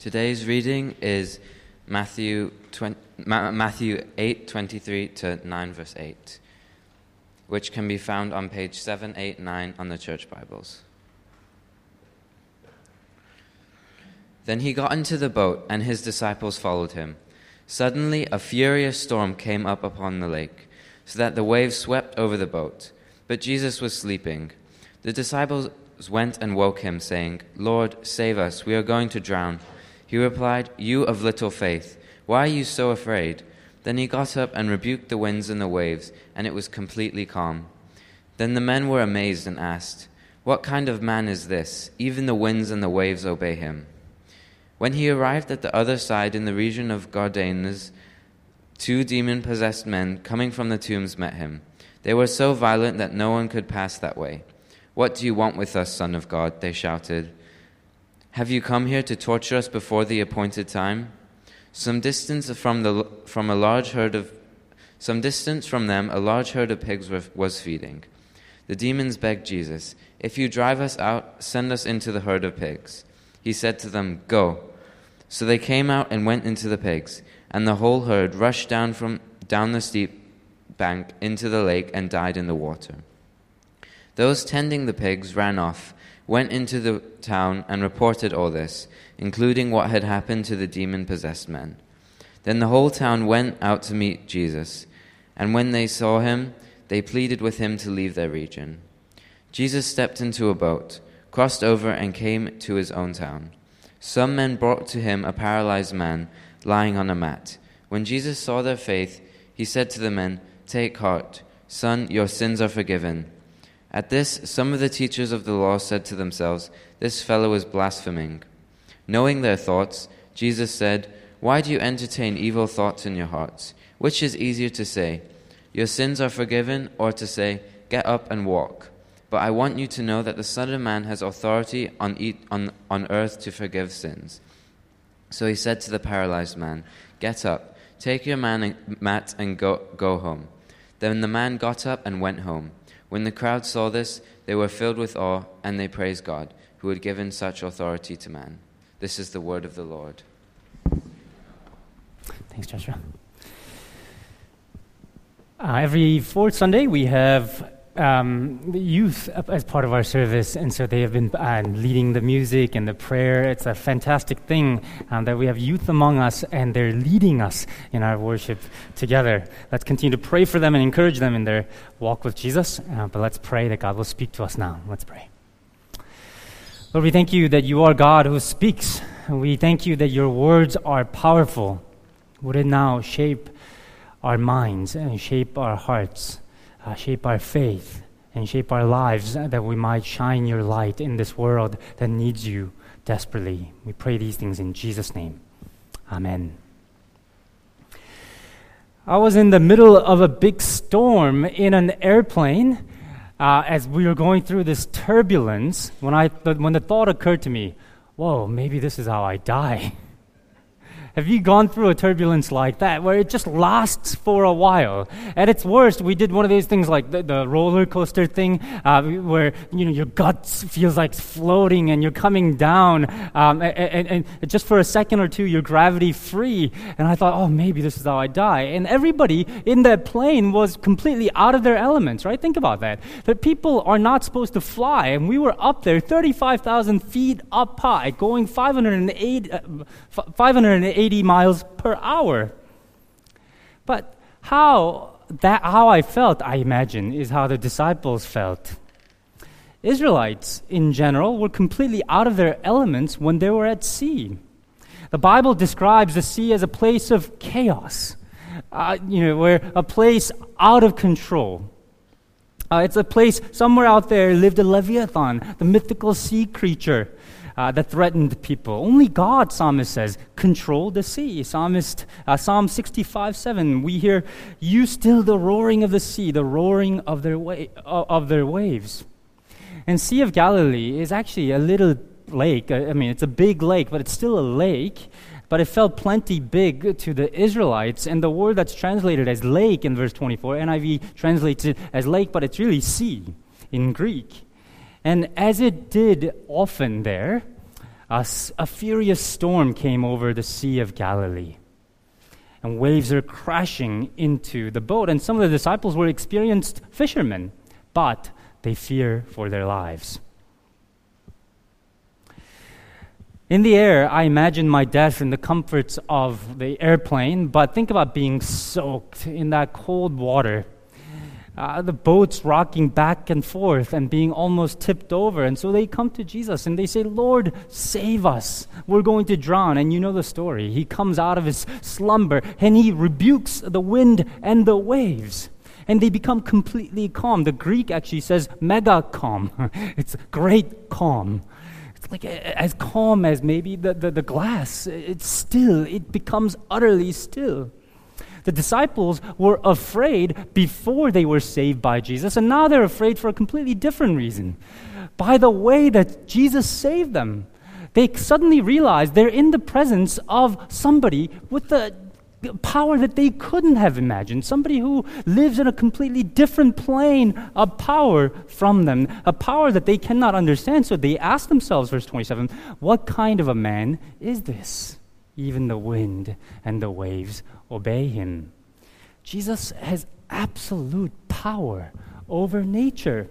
Today's reading is Matthew, 20, Matthew 8, 23 to 9, verse 8, which can be found on page 789 on the Church Bibles. Then he got into the boat, and his disciples followed him. Suddenly, a furious storm came up upon the lake, so that the waves swept over the boat. But Jesus was sleeping. The disciples went and woke him, saying, Lord, save us, we are going to drown. He replied, You of little faith, why are you so afraid? Then he got up and rebuked the winds and the waves, and it was completely calm. Then the men were amazed and asked, What kind of man is this? Even the winds and the waves obey him. When he arrived at the other side in the region of Gadarenes, two demon possessed men coming from the tombs met him. They were so violent that no one could pass that way. What do you want with us, Son of God? They shouted. Have you come here to torture us before the appointed time? Some distance from, the, from a large herd of some distance from them, a large herd of pigs was feeding. The demons begged Jesus, If you drive us out, send us into the herd of pigs. He said to them, Go. So they came out and went into the pigs, and the whole herd rushed down from down the steep bank into the lake and died in the water. Those tending the pigs ran off went into the town and reported all this, including what had happened to the demon possessed men. Then the whole town went out to meet Jesus, and when they saw him, they pleaded with him to leave their region. Jesus stepped into a boat, crossed over, and came to his own town. Some men brought to him a paralyzed man lying on a mat. When Jesus saw their faith, he said to the men, Take heart, son, your sins are forgiven. At this, some of the teachers of the law said to themselves, This fellow is blaspheming. Knowing their thoughts, Jesus said, Why do you entertain evil thoughts in your hearts? Which is easier to say, Your sins are forgiven, or to say, Get up and walk? But I want you to know that the Son of Man has authority on, on, on earth to forgive sins. So he said to the paralyzed man, Get up, take your man and, mat, and go, go home. Then the man got up and went home. When the crowd saw this, they were filled with awe, and they praised God, who had given such authority to man. This is the word of the Lord. Thanks, Joshua. Uh, every fourth Sunday, we have um, youth as part of our service, and so they have been uh, leading the music and the prayer. It's a fantastic thing um, that we have youth among us, and they're leading us in our worship together. Let's continue to pray for them and encourage them in their walk with Jesus. Uh, but let's pray that God will speak to us now. Let's pray. Lord, we thank you that you are God who speaks. We thank you that your words are powerful. Would it now shape our minds and shape our hearts? Uh, shape our faith and shape our lives that we might shine your light in this world that needs you desperately. We pray these things in Jesus' name. Amen. I was in the middle of a big storm in an airplane uh, as we were going through this turbulence when, I when the thought occurred to me, whoa, maybe this is how I die. Have you gone through a turbulence like that where it just lasts for a while? At its worst, we did one of those things like the, the roller coaster thing, uh, where you know your gut feels like floating and you're coming down, um, and, and, and, just for a second or two, you're gravity free. And I thought, oh, maybe this is how I die. And everybody in that plane was completely out of their elements, right? Think about that. That people are not supposed to fly, and we were up there, 35,000 feet up high, going 508, uh, 508 80 miles per hour. But how that how I felt, I imagine, is how the disciples felt. Israelites in general were completely out of their elements when they were at sea. The Bible describes the sea as a place of chaos, uh, you know, where a place out of control. Uh, it's a place somewhere out there lived a Leviathan, the mythical sea creature uh, that threatened people. Only God, psalmist says, controlled the sea. Psalmist, uh, Psalm 65 7, we hear, You still the roaring of the sea, the roaring of their, wa- of their waves. And Sea of Galilee is actually a little lake. I mean, it's a big lake, but it's still a lake. But it felt plenty big to the Israelites. And the word that's translated as lake in verse 24, NIV translates it as lake, but it's really sea in Greek. And as it did often there, a, a furious storm came over the Sea of Galilee. And waves are crashing into the boat. And some of the disciples were experienced fishermen, but they fear for their lives. In the air, I imagine my death in the comforts of the airplane, but think about being soaked in that cold water. Uh, the boat's rocking back and forth and being almost tipped over. And so they come to Jesus and they say, Lord, save us. We're going to drown. And you know the story. He comes out of his slumber and he rebukes the wind and the waves. And they become completely calm. The Greek actually says mega calm. it's great calm. It's like as calm as maybe the, the, the glass. It's still, it becomes utterly still. The disciples were afraid before they were saved by Jesus, and now they're afraid for a completely different reason. By the way that Jesus saved them, they suddenly realize they're in the presence of somebody with the power that they couldn't have imagined, somebody who lives in a completely different plane of power from them, a power that they cannot understand. So they ask themselves, verse 27, what kind of a man is this? Even the wind and the waves obey him. Jesus has absolute power over nature.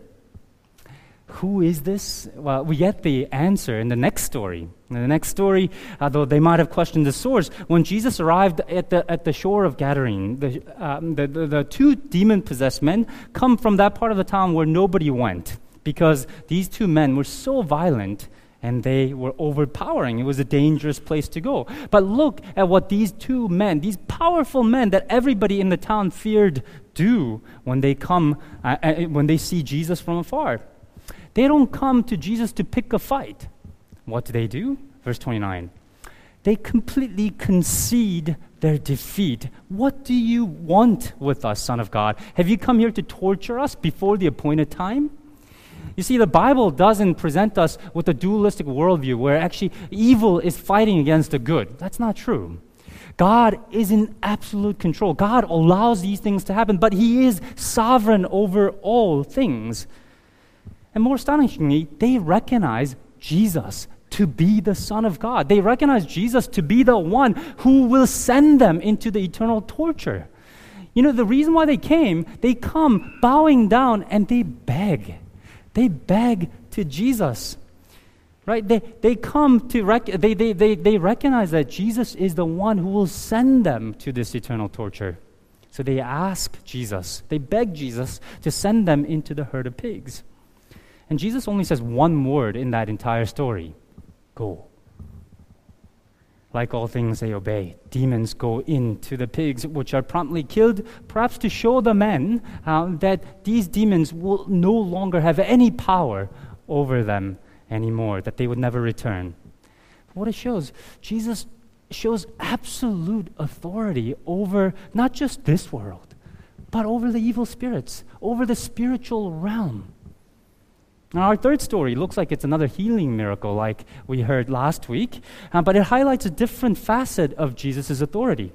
Who is this? Well, we get the answer in the next story. In the next story, although they might have questioned the source, when Jesus arrived at the, at the shore of Gadarene, the, um, the, the, the two demon possessed men come from that part of the town where nobody went because these two men were so violent and they were overpowering. It was a dangerous place to go. But look at what these two men, these powerful men that everybody in the town feared, do when they come, uh, uh, when they see Jesus from afar. They don't come to Jesus to pick a fight. What do they do? Verse 29. They completely concede their defeat. What do you want with us, Son of God? Have you come here to torture us before the appointed time? You see, the Bible doesn't present us with a dualistic worldview where actually evil is fighting against the good. That's not true. God is in absolute control. God allows these things to happen, but He is sovereign over all things. And more astonishingly, they recognize Jesus to be the Son of God. They recognize Jesus to be the one who will send them into the eternal torture. You know, the reason why they came, they come bowing down and they beg. They beg to Jesus. Right? They, they come to, rec- they, they, they, they recognize that Jesus is the one who will send them to this eternal torture. So they ask Jesus, they beg Jesus to send them into the herd of pigs. And Jesus only says one word in that entire story go. Like all things, they obey. Demons go into the pigs, which are promptly killed, perhaps to show the men uh, that these demons will no longer have any power over them anymore, that they would never return. What it shows, Jesus shows absolute authority over not just this world, but over the evil spirits, over the spiritual realm. Now, our third story looks like it's another healing miracle, like we heard last week, uh, but it highlights a different facet of Jesus' authority.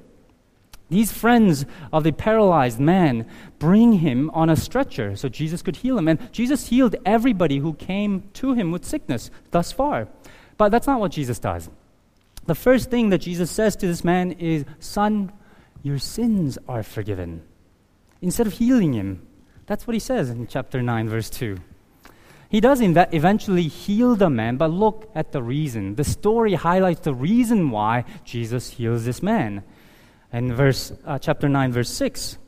These friends of the paralyzed man bring him on a stretcher so Jesus could heal him. And Jesus healed everybody who came to him with sickness thus far. But that's not what Jesus does. The first thing that Jesus says to this man is, Son, your sins are forgiven. Instead of healing him, that's what he says in chapter 9, verse 2. He does inve- eventually heal the man, but look at the reason. The story highlights the reason why Jesus heals this man. In verse, uh, chapter 9, verse 6.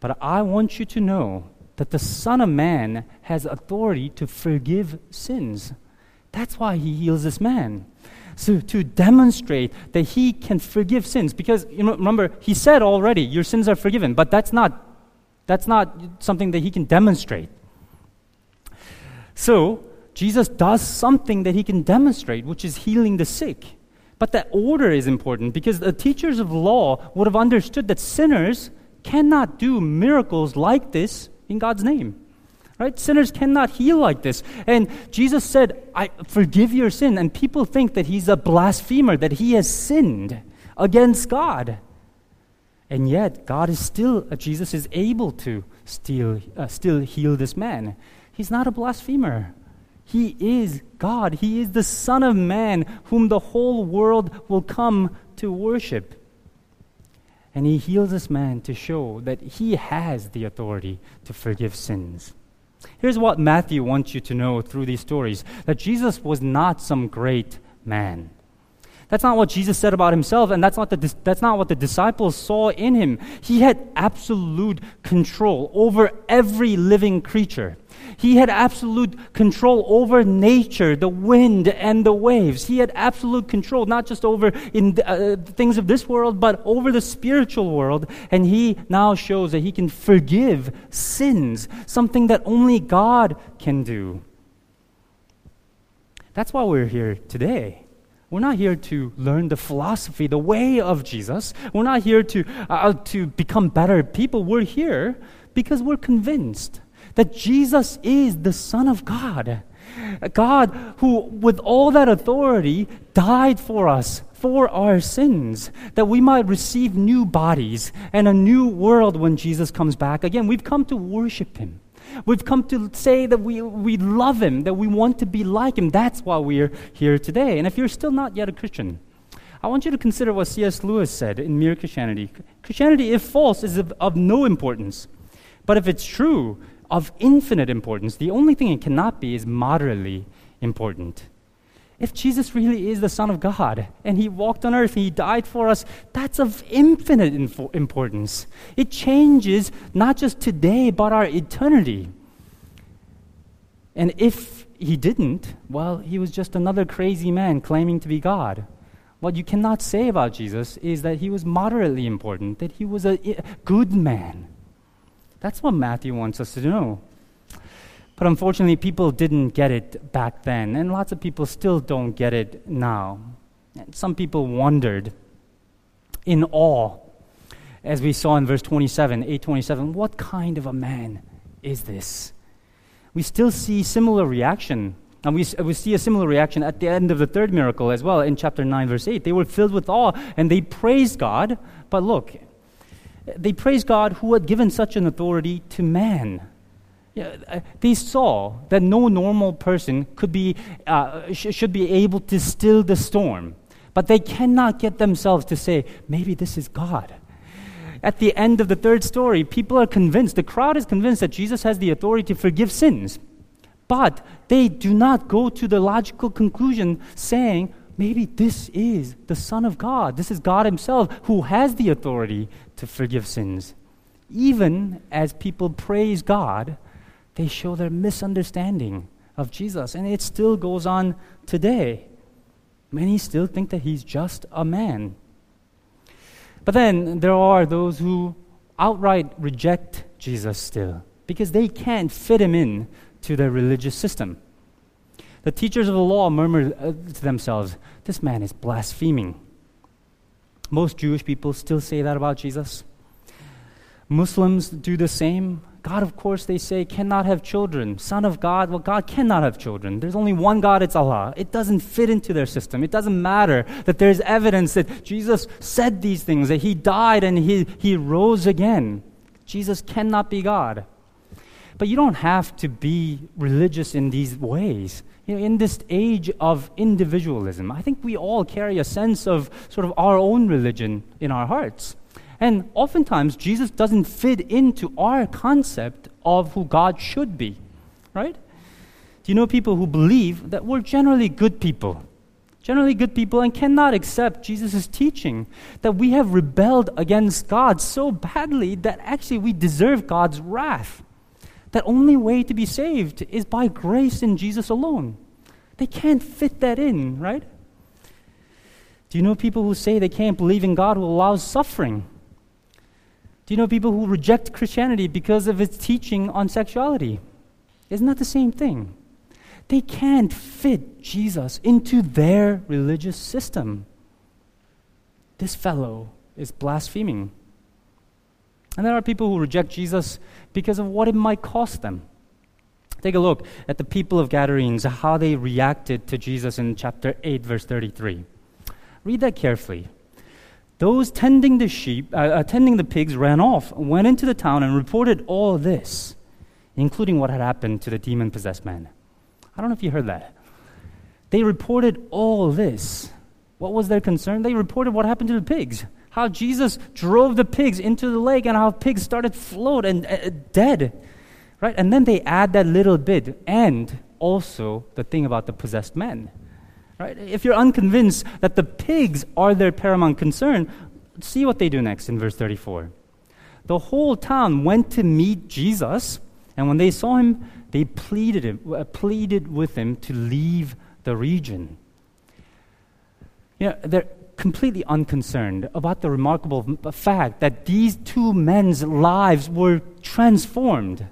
But I want you to know that the Son of Man has authority to forgive sins. That's why he heals this man. So to demonstrate that he can forgive sins, because you know, remember he said already, your sins are forgiven, but that's not that's not something that he can demonstrate. So Jesus does something that he can demonstrate, which is healing the sick. But that order is important because the teachers of law would have understood that sinners cannot do miracles like this in God's name. Right? Sinners cannot heal like this. And Jesus said, I forgive your sin. And people think that he's a blasphemer, that he has sinned against God. And yet, God is still, Jesus is able to still, uh, still heal this man. He's not a blasphemer. He is God. He is the Son of Man, whom the whole world will come to worship. And he heals this man to show that he has the authority to forgive sins. Here's what Matthew wants you to know through these stories that Jesus was not some great man. That's not what Jesus said about himself, and that's not, the, that's not what the disciples saw in him. He had absolute control over every living creature. He had absolute control over nature, the wind and the waves. He had absolute control, not just over in uh, things of this world, but over the spiritual world. And he now shows that he can forgive sins, something that only God can do. That's why we're here today. We're not here to learn the philosophy, the way of Jesus. We're not here to, uh, to become better people. We're here because we're convinced that Jesus is the Son of God. God, who with all that authority died for us, for our sins, that we might receive new bodies and a new world when Jesus comes back. Again, we've come to worship Him. We've come to say that we, we love Him, that we want to be like Him. That's why we're here today. And if you're still not yet a Christian, I want you to consider what C.S. Lewis said in Mere Christianity. Christianity, if false, is of, of no importance. But if it's true, of infinite importance. The only thing it cannot be is moderately important. If Jesus really is the Son of God and He walked on earth and He died for us, that's of infinite importance. It changes not just today, but our eternity. And if He didn't, well, He was just another crazy man claiming to be God. What you cannot say about Jesus is that He was moderately important, that He was a good man. That's what Matthew wants us to know. But unfortunately, people didn't get it back then, and lots of people still don't get it now. And some people wondered in awe, as we saw in verse 27, 827, what kind of a man is this? We still see similar reaction. And we, we see a similar reaction at the end of the third miracle as well in chapter 9, verse 8. They were filled with awe and they praised God. But look, they praised God who had given such an authority to man. Uh, they saw that no normal person could be, uh, sh- should be able to still the storm. But they cannot get themselves to say, maybe this is God. At the end of the third story, people are convinced, the crowd is convinced that Jesus has the authority to forgive sins. But they do not go to the logical conclusion saying, maybe this is the Son of God. This is God Himself who has the authority to forgive sins. Even as people praise God, they show their misunderstanding of Jesus. And it still goes on today. Many still think that He's just a man. But then there are those who outright reject Jesus still because they can't fit him in to their religious system. The teachers of the law murmur uh, to themselves, This man is blaspheming. Most Jewish people still say that about Jesus. Muslims do the same. God, of course, they say, cannot have children. Son of God, well, God cannot have children. There's only one God, it's Allah. It doesn't fit into their system. It doesn't matter that there's evidence that Jesus said these things, that He died and He, he rose again. Jesus cannot be God. But you don't have to be religious in these ways you know, in this age of individualism, I think we all carry a sense of sort of our own religion in our hearts. And oftentimes, Jesus doesn't fit into our concept of who God should be, right? Do you know people who believe that we're generally good people? Generally good people and cannot accept Jesus' teaching that we have rebelled against God so badly that actually we deserve God's wrath that only way to be saved is by grace in Jesus alone. They can't fit that in, right? Do you know people who say they can't believe in God who allows suffering? Do you know people who reject Christianity because of its teaching on sexuality? Isn't that the same thing? They can't fit Jesus into their religious system. This fellow is blaspheming. And there are people who reject Jesus because of what it might cost them. Take a look at the people of Gadarenes, how they reacted to Jesus in chapter 8, verse 33. Read that carefully. Those tending the sheep, uh, tending the pigs, ran off, went into the town, and reported all this, including what had happened to the demon possessed man. I don't know if you heard that. They reported all this. What was their concern? They reported what happened to the pigs. How Jesus drove the pigs into the lake and how pigs started float and uh, dead. Right? And then they add that little bit and also the thing about the possessed men. Right? If you're unconvinced that the pigs are their paramount concern, see what they do next in verse 34. The whole town went to meet Jesus, and when they saw him, they pleaded, him, uh, pleaded with him to leave the region. You know, they're completely unconcerned about the remarkable fact that these two men's lives were transformed.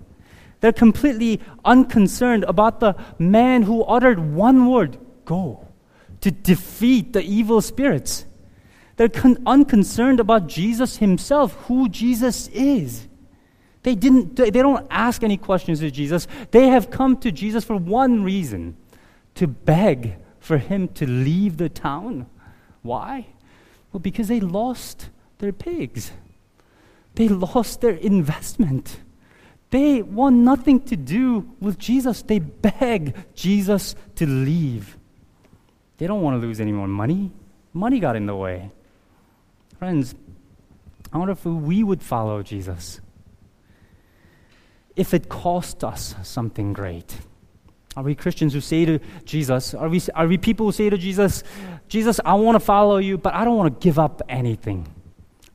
They're completely unconcerned about the man who uttered one word, go, to defeat the evil spirits. They're con- unconcerned about Jesus himself, who Jesus is. They, didn't, they don't ask any questions to Jesus. They have come to Jesus for one reason to beg for him to leave the town. Why? Well, because they lost their pigs, they lost their investment. They want nothing to do with Jesus. They beg Jesus to leave. They don't want to lose any more money. Money got in the way. Friends, I wonder if we would follow Jesus if it cost us something great. Are we Christians who say to Jesus, are we, are we people who say to Jesus, Jesus, I want to follow you, but I don't want to give up anything.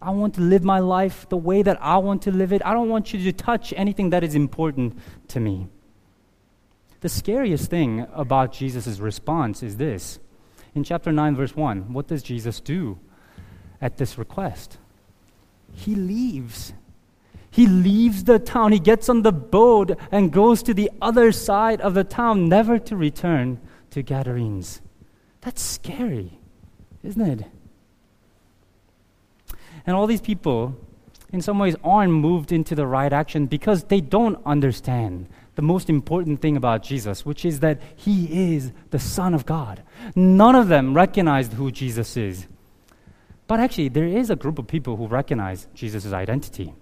I want to live my life the way that I want to live it. I don't want you to touch anything that is important to me. The scariest thing about Jesus' response is this. In chapter 9, verse 1, what does Jesus do at this request? He leaves. He leaves the town. He gets on the boat and goes to the other side of the town, never to return to Gadarenes. That's scary, isn't it? And all these people, in some ways, aren't moved into the right action because they don't understand the most important thing about Jesus, which is that he is the Son of God. None of them recognized who Jesus is. But actually, there is a group of people who recognize Jesus' identity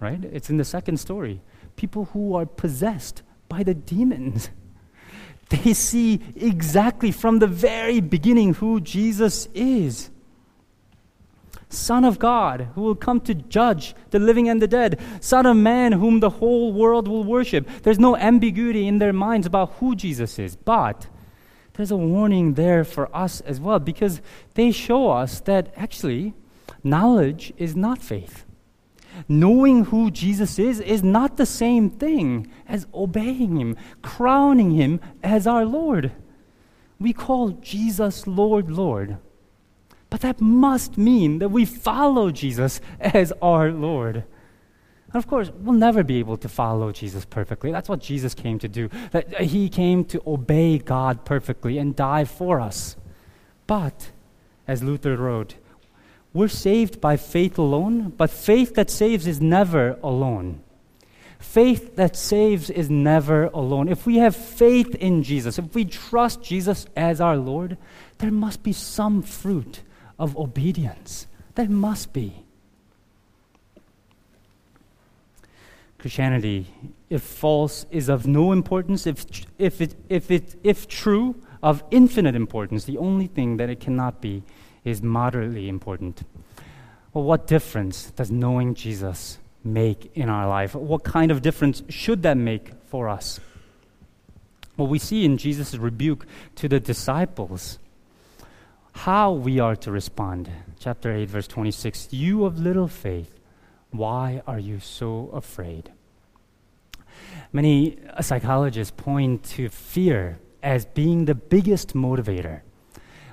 right? It's in the second story. People who are possessed by the demons. They see exactly from the very beginning who Jesus is. Son of God, who will come to judge the living and the dead. Son of Man, whom the whole world will worship. There's no ambiguity in their minds about who Jesus is. But there's a warning there for us as well because they show us that actually knowledge is not faith knowing who Jesus is is not the same thing as obeying him, crowning him as our Lord. We call Jesus Lord, Lord. But that must mean that we follow Jesus as our Lord. And of course, we'll never be able to follow Jesus perfectly. That's what Jesus came to do. That uh, he came to obey God perfectly and die for us. But, as Luther wrote, we're saved by faith alone, but faith that saves is never alone. Faith that saves is never alone. If we have faith in Jesus, if we trust Jesus as our Lord, there must be some fruit of obedience. There must be. Christianity, if false, is of no importance, if, if, it, if, it, if true, of infinite importance. The only thing that it cannot be is moderately important. Well, what difference does knowing Jesus make in our life? What kind of difference should that make for us? Well, we see in Jesus' rebuke to the disciples how we are to respond. Chapter 8, verse 26 You of little faith, why are you so afraid? Many psychologists point to fear as being the biggest motivator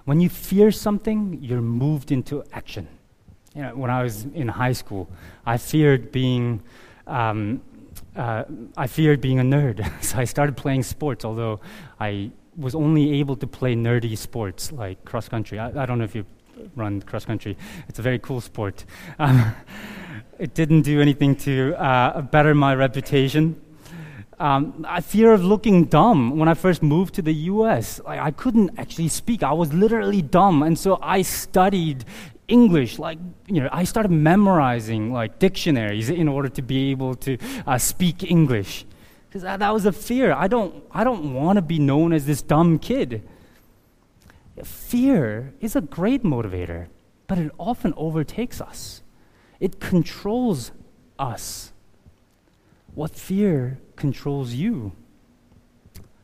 when you fear something, you're moved into action. You know, when I was in high school, I feared being, um, uh, I feared being a nerd, so I started playing sports. Although I was only able to play nerdy sports like cross country. I, I don't know if you run cross country. It's a very cool sport. Um, it didn't do anything to uh, better my reputation. Um, I fear of looking dumb when I first moved to the US. Like, I couldn't actually speak. I was literally dumb. And so I studied English. Like, you know, I started memorizing like dictionaries in order to be able to uh, speak English. Because that, was a fear. I don't, I don't want to be known as this dumb kid. Fear is a great motivator, but it often overtakes us. It controls us. What fear controls you?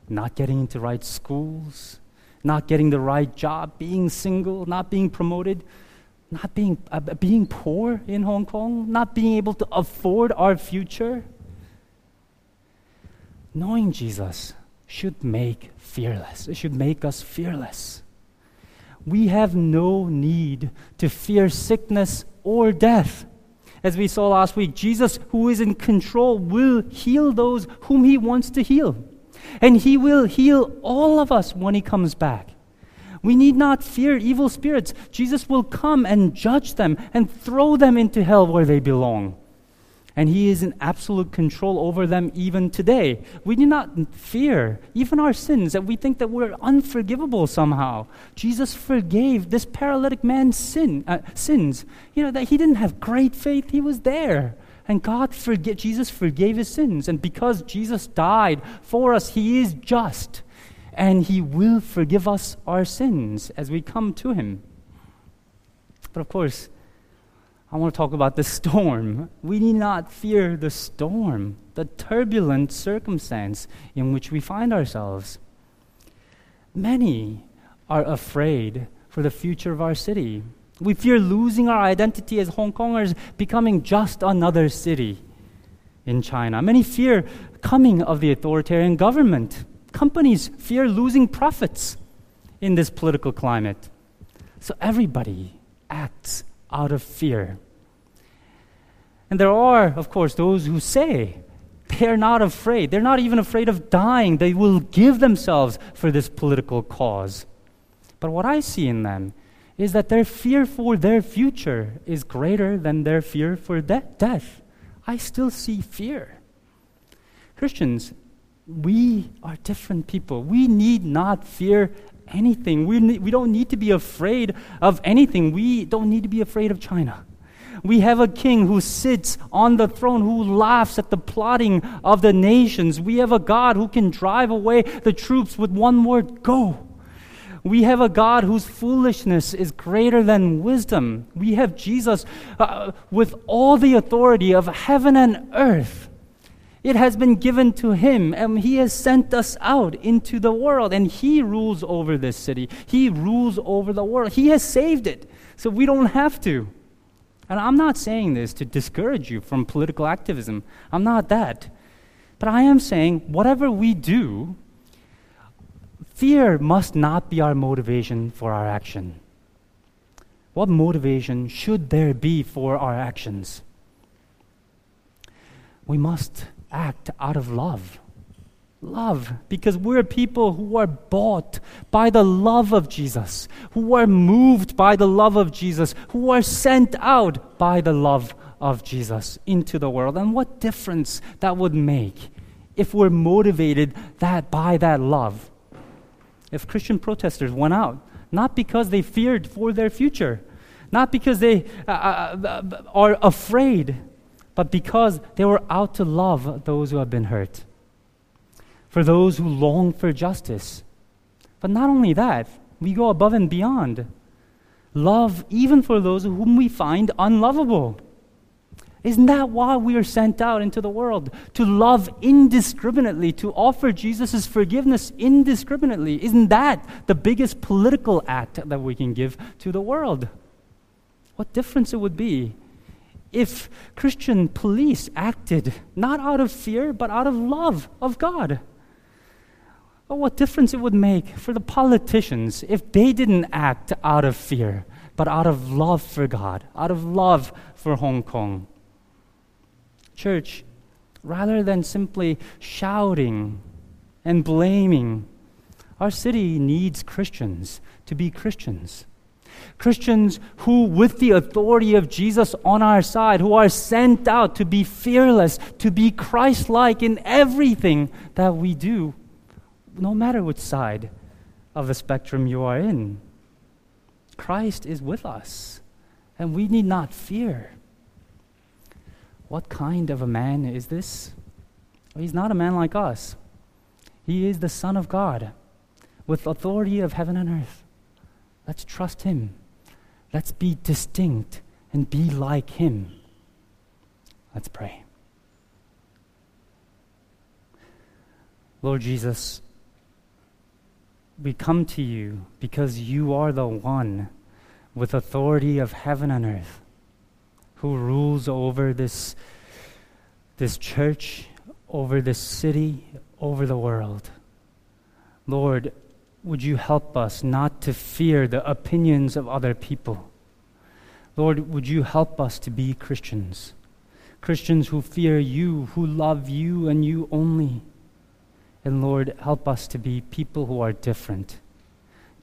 Not getting into right schools, not getting the right job, being single, not being promoted, not being, uh, being poor in Hong Kong, not being able to afford our future. Knowing Jesus should make fearless. It should make us fearless. We have no need to fear sickness or death. As we saw last week, Jesus, who is in control, will heal those whom he wants to heal. And he will heal all of us when he comes back. We need not fear evil spirits. Jesus will come and judge them and throw them into hell where they belong and He is in absolute control over them even today. We do not fear even our sins that we think that we're unforgivable somehow. Jesus forgave this paralytic man's sin, uh, sins. You know that he didn't have great faith; he was there, and God forget Jesus forgave his sins, and because Jesus died for us, He is just, and He will forgive us our sins as we come to Him. But of course I want to talk about the storm. We need not fear the storm, the turbulent circumstance in which we find ourselves. Many are afraid for the future of our city. We fear losing our identity as Hong Kongers, becoming just another city in China. Many fear coming of the authoritarian government. Companies fear losing profits in this political climate. So everybody acts out of fear. And there are, of course, those who say they're not afraid. They're not even afraid of dying. They will give themselves for this political cause. But what I see in them is that their fear for their future is greater than their fear for de- death. I still see fear. Christians, we are different people. We need not fear anything. We, ne- we don't need to be afraid of anything. We don't need to be afraid of China. We have a king who sits on the throne, who laughs at the plotting of the nations. We have a God who can drive away the troops with one word go. We have a God whose foolishness is greater than wisdom. We have Jesus uh, with all the authority of heaven and earth. It has been given to him, and he has sent us out into the world, and he rules over this city. He rules over the world. He has saved it, so we don't have to. And I'm not saying this to discourage you from political activism. I'm not that. But I am saying whatever we do, fear must not be our motivation for our action. What motivation should there be for our actions? We must act out of love. Love, because we're people who are bought by the love of Jesus, who are moved by the love of Jesus, who are sent out by the love of Jesus into the world. And what difference that would make if we're motivated that by that love. If Christian protesters went out, not because they feared for their future, not because they uh, uh, uh are afraid, but because they were out to love those who have been hurt for those who long for justice. But not only that, we go above and beyond. Love even for those whom we find unlovable. Isn't that why we are sent out into the world? To love indiscriminately, to offer Jesus' forgiveness indiscriminately. Isn't that the biggest political act that we can give to the world? What difference it would be if Christian police acted not out of fear, but out of love of God. But what difference it would make for the politicians if they didn't act out of fear, but out of love for God, out of love for Hong Kong. Church, rather than simply shouting and blaming, our city needs Christians to be Christians. Christians who, with the authority of Jesus on our side, who are sent out to be fearless, to be Christ like in everything that we do no matter which side of the spectrum you are in. Christ is with us, and we need not fear. What kind of a man is this? He's not a man like us. He is the Son of God with authority of heaven and earth. Let's trust Him. Let's be distinct and be like Him. Let's pray. Lord Jesus, we come to you because you are the one with authority of heaven and earth who rules over this, this church, over this city, over the world. Lord, would you help us not to fear the opinions of other people? Lord, would you help us to be Christians? Christians who fear you, who love you and you only. And Lord, help us to be people who are different.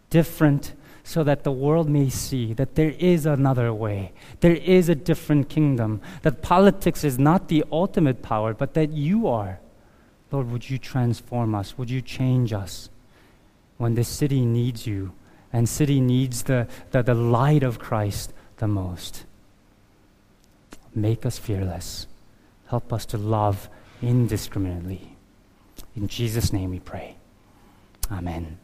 Different so that the world may see that there is another way. There is a different kingdom. That politics is not the ultimate power, but that you are. Lord, would you transform us? Would you change us when the city needs you and city needs the, the, the light of Christ the most? Make us fearless. Help us to love indiscriminately. In Jesus' name we pray. Amen.